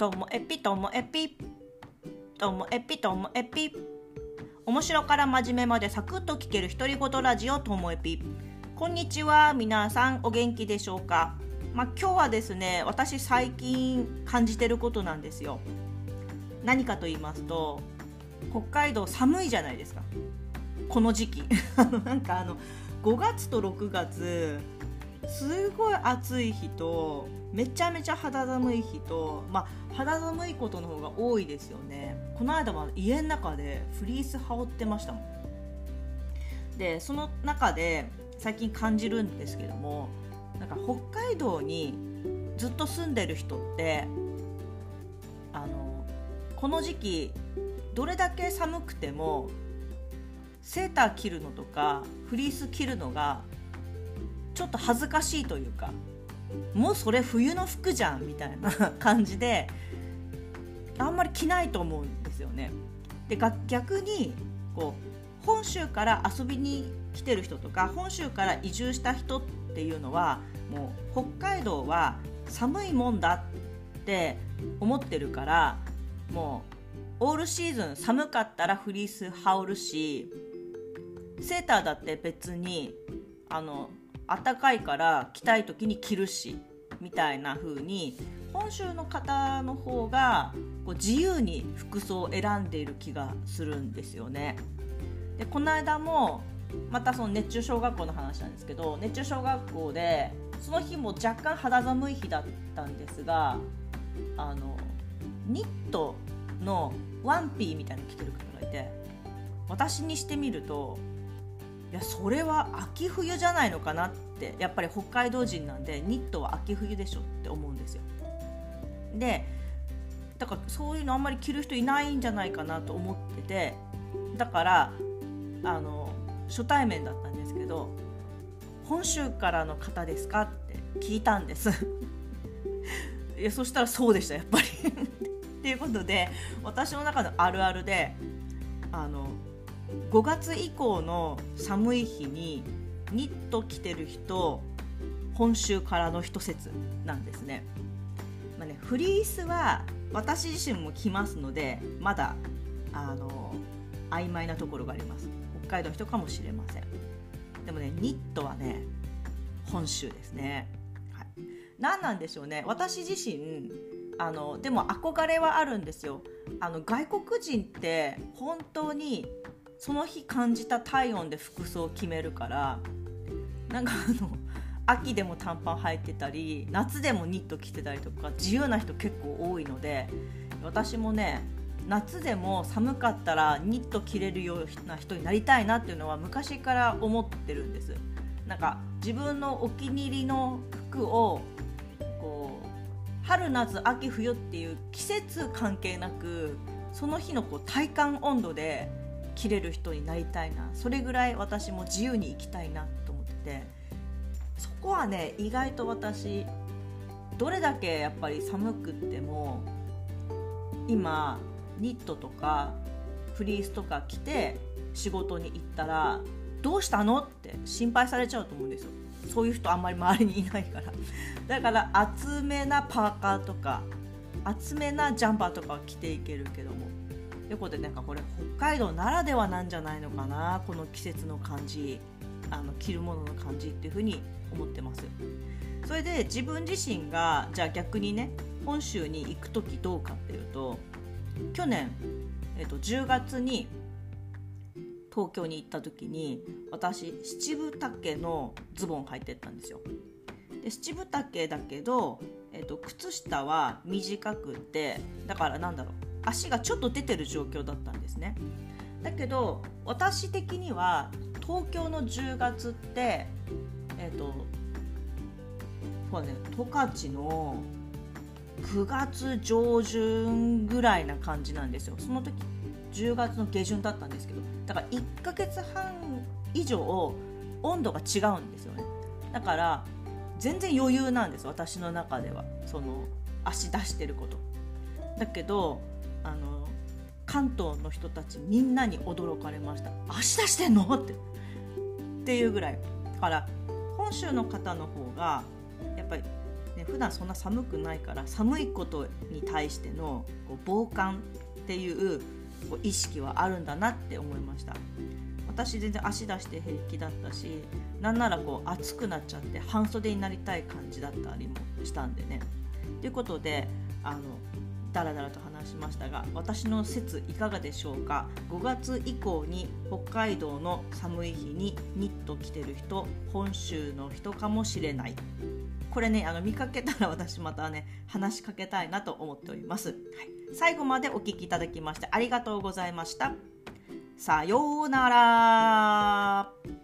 ともえぴともえぴともえぴともえぴ面白から真面目までサクッと聞ける独り言ラジオともえぴこんにちは皆さんお元気でしょうか？まあ、今日はですね私最近感じてることなんですよ。何かと言いますと北海道寒いじゃないですか。この時期。なんかあの5月と6月すごい暑い日とめちゃめちゃ肌寒い日と、まあ、肌寒いことの方が多いですよね。この間は家の中でフリース羽織ってましたもん。でその中で最近感じるんですけどもなんか北海道にずっと住んでる人ってあのこの時期どれだけ寒くてもセーター着るのとかフリース着るのがちょっと恥ずかしいというかもうそれ冬の服じゃんみたいな 感じであんまり着ないと思うんですよね。で逆にこう本州から遊びに来てる人とか本州から移住した人っていうのはもう北海道は寒いもんだって思ってるからもうオールシーズン寒かったらフリース羽織るしセーターだって別にあの暖かいから着たい時に着るしみたいな風に本州の方の方がこう自由に服装を選んでいる気がするんですよね。でこの間もまたその熱中小学校の話なんですけど熱中小学校でその日も若干肌寒い日だったんですがあのニットのワンピーみたいなの着てる方がいて私にしてみるといやそれは秋冬じゃないのかなってやっぱり北海道人なんでニットは秋冬でしょって思うんですよ。でだからそういうのあんまり着る人いないんじゃないかなと思っててだからあの初対面だったんですけど「本州からの方ですか?」って聞いたんです いやそしたらそうでしたやっぱり っていうことで私の中のあるあるであの5月以降の寒い日にニット着てる人本州からの一説なんですね,、まあね、フリースは私自身も着ますのでまだあの曖昧なところがあります。北海道の人かもしれません。でもねニットはね本州ですね、はい、何なんでしょうね。私自身あのでも憧れはあるんですよ。あの外国人って本当にその日感じた体温で服装を決めるからなんかあの秋でも短パン履いてたり夏でもニット着てたりとか自由な人結構多いので私もね夏でも寒かったらニット着れるような人になりたいなっていうのは昔から思ってるんです。なんか自分のお気に入りの服をこう春夏秋冬っていう季節関係なくその日のこう体感温度で着れる人になりたいな。それぐらい私も自由に生きたいなと思ってて。そこはね意外と私どれだけやっぱり寒くっても今ニットとかフリースとか着て仕事に行ったらどうしたのって心配されちゃうと思うんですよ。そういう人あんまり周りにいないから。だから厚めなパーカーとか厚めなジャンパーとかは着ていけるけどもいうことでなんかこれ北海道ならではなんじゃないのかなこの季節の感じあの着るものの感じっていうふうに思ってます。それで自分自身がじゃあ逆にね本州に行く時どうかっていうと去年、えー、と10月に東京に行った時に私七分丈のズボン履いてったんですよ。で七分丈だけど、えー、と靴下は短くってだからなんだろう足がちょっと出てる状況だったんですね。だけど私的には東京の10月ってえっ、ー、とそうね十勝の9月上旬ぐらいな感じなんですよ。その時10月の下旬だったんですけどだから1ヶ月半以上温度が違うんですよね。だから全然余裕なんです私の中では。その足出してること。だけどあの関東の人たちみんなに驚かれました。足出してんの？って。っていうぐらい。だから本州の方の方がやっぱり、ね、普段そんな寒くないから寒いことに対してのこう防寒っていうこう意識はあるんだなって思いました。私全然足出して平気だったしなんならこう暑くなっちゃって半袖になりたい感じだったりもしたんでね。ということであのだらだらと話しましたが私の説いかがでしょうか？5月以降に北海道の寒い日にニット着てる人本州の人かもしれない。これねあの見かけたら私またね話しかけたいなと思っております、はい、最後までお聴きいただきましてありがとうございました。さようなら。